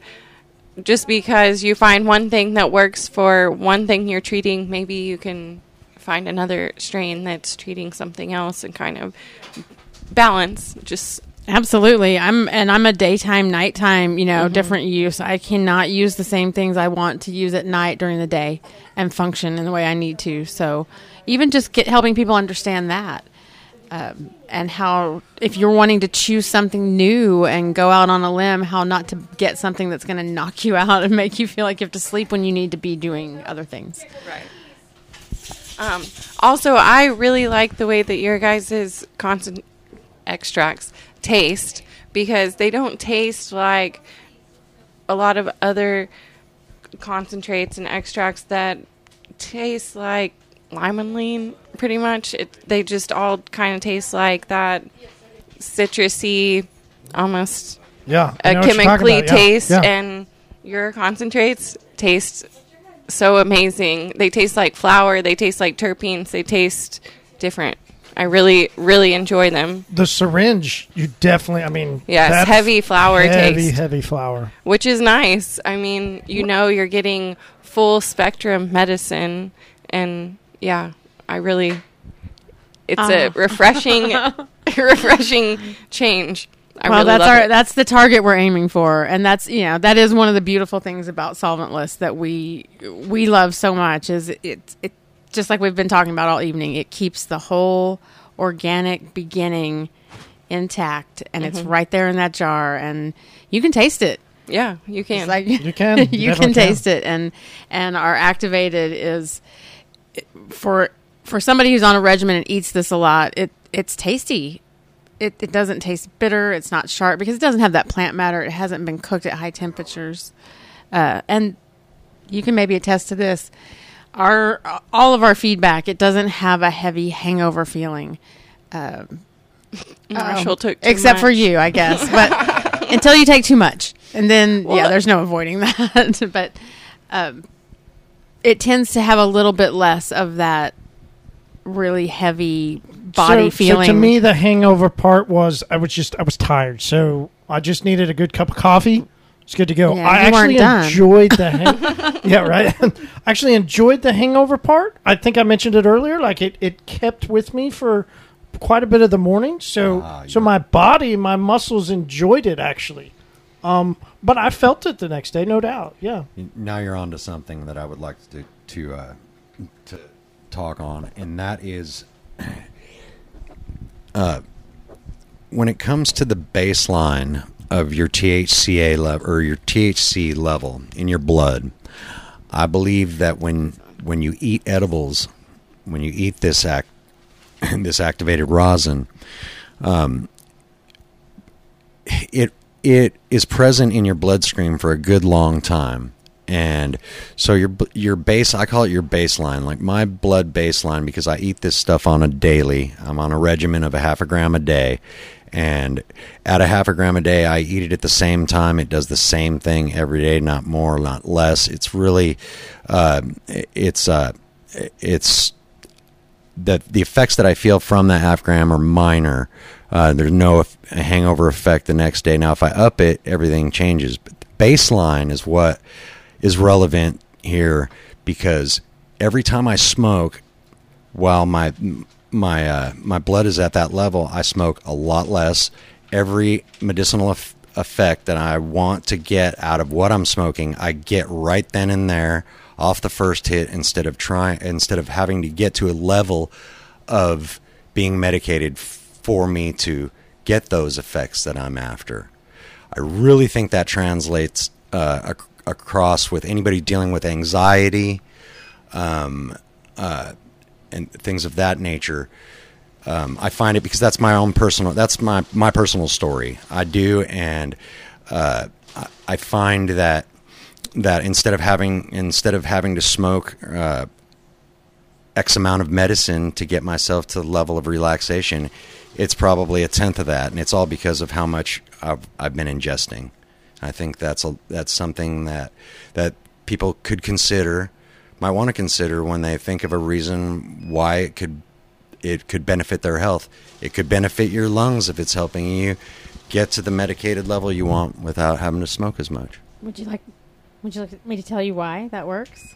just because you find one thing that works for one thing you're treating, maybe you can find another strain that's treating something else and kind of balance. Just Absolutely. I'm and I'm a daytime, nighttime, you know, Mm-hmm. different use. I cannot use the same things I want to use at night during the day and function in the way I need to. So, even just get helping people understand that. Um, and how if you're wanting to choose something new and go out on a limb, how not to get something that's going to knock you (laughs) out and make you feel like you have to sleep when you need to be doing other things. Right. Um, also, I really like the way that your guys' constant extracts taste because they don't taste like a lot of other concentrates and extracts that taste like limonene pretty much it, they just all kind of taste like that citrusy almost Yeah, a know what you're talking chemically yeah, taste yeah. and your concentrates taste so amazing. They taste like flour, they taste like terpenes, they taste different. I really really enjoy them. the syringe. You definitely. I mean, Yes, that's heavy flour heavy, taste. heavy heavy flour. Which is nice. I mean, you know you're getting full spectrum medicine and yeah, I really it's a Ah. refreshing (laughs) (laughs) refreshing change. I well, really that's our it. that's the target we're aiming for, and that's you know that is one of the beautiful things about solventless that we we love so much is it it just like we've been talking about all evening. It keeps the whole organic beginning intact, and it's Mm-hmm. right there in that jar, and you can taste it. yeah, you can. It's like You can. (laughs) you definitely can taste it, and and our activated is for for somebody who's on a regimen and eats this a lot. It it's tasty. It it doesn't taste bitter. It's not sharp because it doesn't have that plant matter. It hasn't been cooked at high temperatures, uh, and you can maybe attest to this. Our all of our feedback. It doesn't have a heavy hangover feeling. Marshall took too except for you, I guess. (laughs) But until you take too much, and then yeah, there's no avoiding (laughs) that. but um, it tends to have a little bit less of that really heavy body so, feeling. So to me, the hangover part was I was just I was tired, so I just needed a good cup of coffee. It's good to go. Yeah, I actually enjoyed the (laughs) hang- yeah right. I (laughs) actually enjoyed the hangover part. I think I mentioned it earlier. Like it, it kept with me for quite a bit of the morning. So Ah, so my body, my muscles enjoyed it actually. Um, but I felt it the next day, no doubt. Yeah. Now you're on to something that I would like to to uh, to talk on, and that is (clears throat) uh, when it comes to the baseline of your THCA level or your THC level in your blood. I believe that when when you eat edibles, when you eat this act (coughs) this activated rosin, um, it it is present in your bloodstream for a good long time and so your your base I call it your baseline like my blood baseline because I eat this stuff on a daily I'm on a regimen of a half a gram a day and at a half a gram a day I eat it at the same time it does the same thing every day not more not less it's really uh, it's uh, it's that the effects that I feel from that half gram are minor. Uh, there's no hangover effect the next day. Now, if I up it, everything changes. But the baseline is what is relevant here because every time I smoke, while my my uh, my blood is at that level, I smoke a lot less. Every medicinal eff- effect that I want to get out of what I'm smoking, I get right then and there off the first hit instead of trying instead of having to get to a level of being medicated for me to get those effects that I'm after. I really think that translates uh, ac- across with anybody dealing with anxiety um, uh, and things of that nature. Um, I find it because that's my own personal that's my my personal story. I do, and uh, I, I find that that instead of having instead of having to smoke uh, X amount of medicine to get myself to the level of relaxation, it's probably a tenth of that, and it's all because of how much I've, I've been ingesting. I think that's a that's something that that people could consider, might want to consider when they think of a reason why it could it could benefit their health. It could benefit your lungs if it's helping you get to the medicated level you want without having to smoke as much. Would you like? Would you like me to tell you why that works?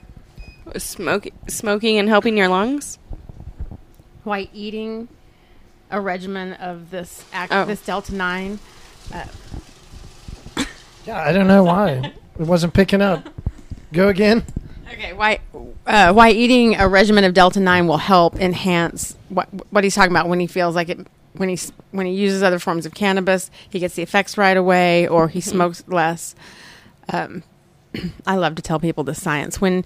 Smoke, smoking and helping your lungs. Why eating a regimen of this act, Oh. this delta nine? Yeah, I don't know why it wasn't picking up. Go again. Okay, why uh, why eating a regimen of delta nine will help enhance what what he's talking about when he feels like it when he when he uses other forms of cannabis, he gets the effects right away, or he smokes less. Um, (clears throat) I love to tell people the science when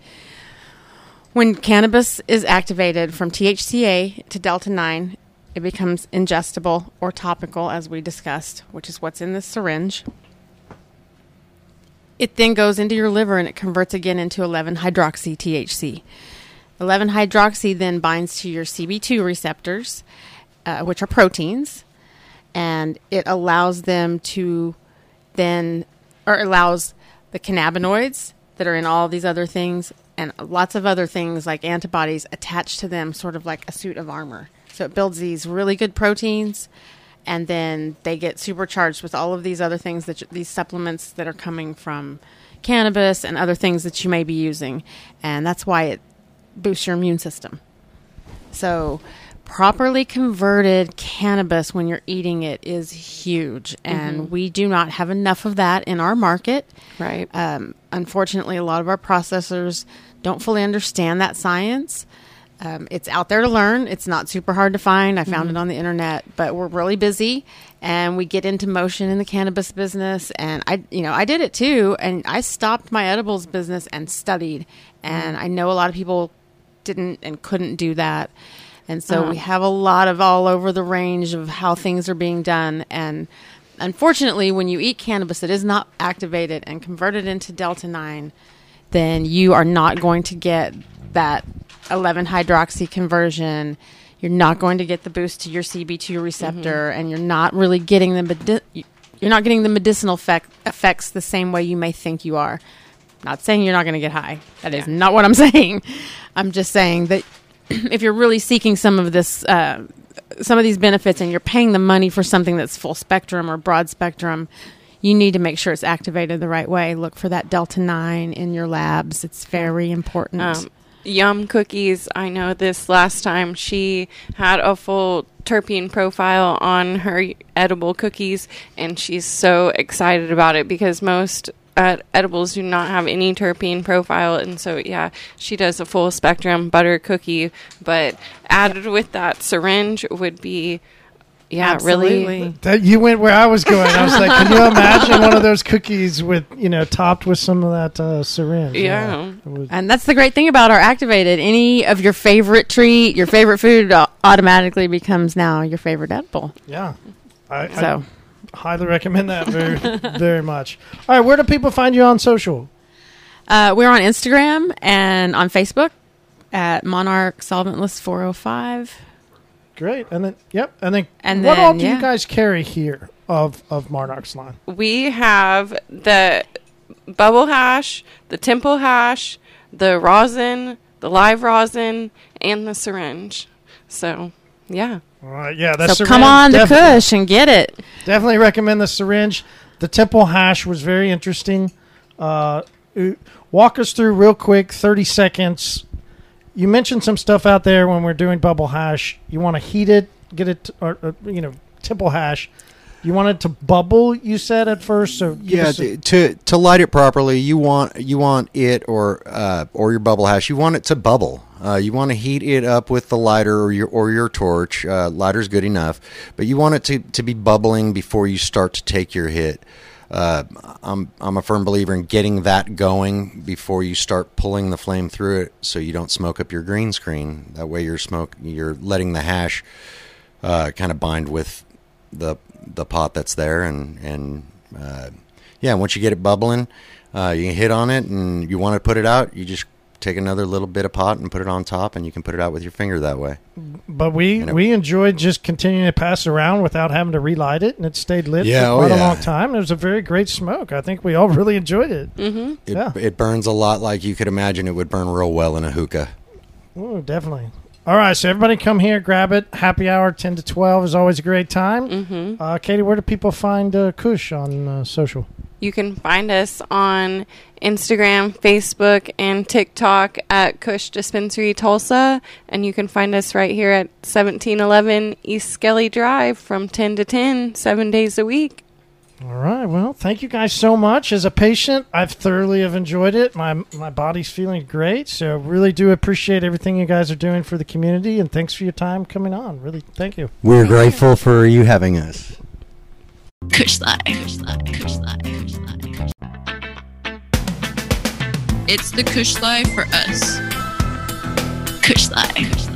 when cannabis is activated from THCA to delta nine, it becomes ingestible or topical, as we discussed, which is what's in this syringe. It then goes into your liver and it converts again into 11 hydroxy THC. 11 hydroxy then binds to your CB2 receptors, uh, which are proteins, and it allows them to then, or allows the cannabinoids that are in all these other things and lots of other things like antibodies attached to them, sort of like a suit of armor. So it builds these really good proteins and then they get supercharged with all of these other things that you, these supplements that are coming from cannabis and other things that you may be using. And that's why it boosts your immune system. So properly converted cannabis when you're eating it is huge. And we do not have enough of that in our market. Right. um, unfortunately, a lot of our processors don't fully understand that science. Um, it's out there to learn. It's not super hard to find. I found it mm-hmm. on the internet, but we're really busy and we get into motion in the cannabis business. And I, you know, I did it too. And I stopped my edibles business and studied. And mm-hmm. I know a lot of people didn't and couldn't do that. And so we uh-huh. have a lot of all over the range of how things are being done. And unfortunately, when you eat cannabis that is not activated and converted into delta 9, then you are not going to get that 11 hydroxy conversion. You're not going to get the boost to your CB2 receptor, and you're not really getting the medi- you're not getting the medicinal effect- effects the same way you may think you are. Not saying you're not going to get high. That is not what I'm (laughs) saying. I'm just saying that (clears throat) if you're really seeking some of this, uh, some of these benefits, and you're paying the money for something that's full spectrum or broad spectrum, you need to make sure it's activated the right way. Look for that delta nine in your labs. It's very important. Um, Yum Cookies, I know this last time she had a full terpene profile on her edible cookies, and she's so excited about it because most uh, edibles do not have any terpene profile. And so, yeah, she does a full spectrum butter cookie, but added with that syringe would be, yeah, really. That you went where I was going. I was like, can you imagine one of those cookies with you know topped with some of that uh, syringe? Yeah. It was- And that's the great thing about our activated. Any of your favorite treat, your favorite food au- automatically becomes now your favorite edible. yeah. I, So I highly recommend that very very much. All right, where do people find you on social? uh, we're on Instagram and on Facebook at Monarch Solventless 405. Great, and then yep, and then And what all then, do you guys carry here of of Monarch's line? we have the bubble hash, the temple hash, the rosin, the live rosin, and the syringe. So, yeah. All right, yeah, that's so come on to Kush and get it. Definitely recommend the syringe. The temple hash was very interesting. Uh, walk us through real quick, thirty seconds. You mentioned some stuff out there when we're doing bubble hash. You want to heat it, get it, or, or you know, temple hash. You want it to bubble. You said at first, so Yeah, a- to to light it properly, you want you want it or uh, or your bubble hash. You want it to bubble. Uh, you want to heat it up with the lighter or your or your torch. Uh, lighter's good enough, but you want it to, to be bubbling before you start to take your hit. Uh, I'm I'm a firm believer in getting that going before you start pulling the flame through it, so you don't smoke up your green screen. That way, you're smoke you're letting the hash uh, kind of bind with the the pot that's there, and and uh, yeah, once you get it bubbling, uh, you hit on it, and you want to put it out. You just take another little bit of pot and put it on top, and you can put it out with your finger that way. But we You know. we enjoyed just continuing to pass around without having to relight it, and it stayed lit Yeah, for oh, quite a long time. It was a very great smoke. I think we all (laughs) really enjoyed it. It, Yeah. it burns a lot like you could imagine it would burn real well in a hookah. Ooh, definitely. All right, so everybody come here, grab it. Happy hour, ten to twelve is always a great time. Mm-hmm. Uh, Katie, where do people find uh, Kush on uh, social? You can find us on Instagram, Facebook, and TikTok at Kush Dispensary Tulsa. And you can find us right here at 1711 East Skelly Drive from 10 to 10, seven days a week. All right. Well, thank you guys so much. As a patient, I've thoroughly have enjoyed it. My my body's feeling great. So really do appreciate everything you guys are doing for the community, and thanks for your time coming on. Really, thank you. We're grateful for you having us. Kush Life. Kush Life. Kush Life. Kush Life. It's the Kush Life for us. Kush Life.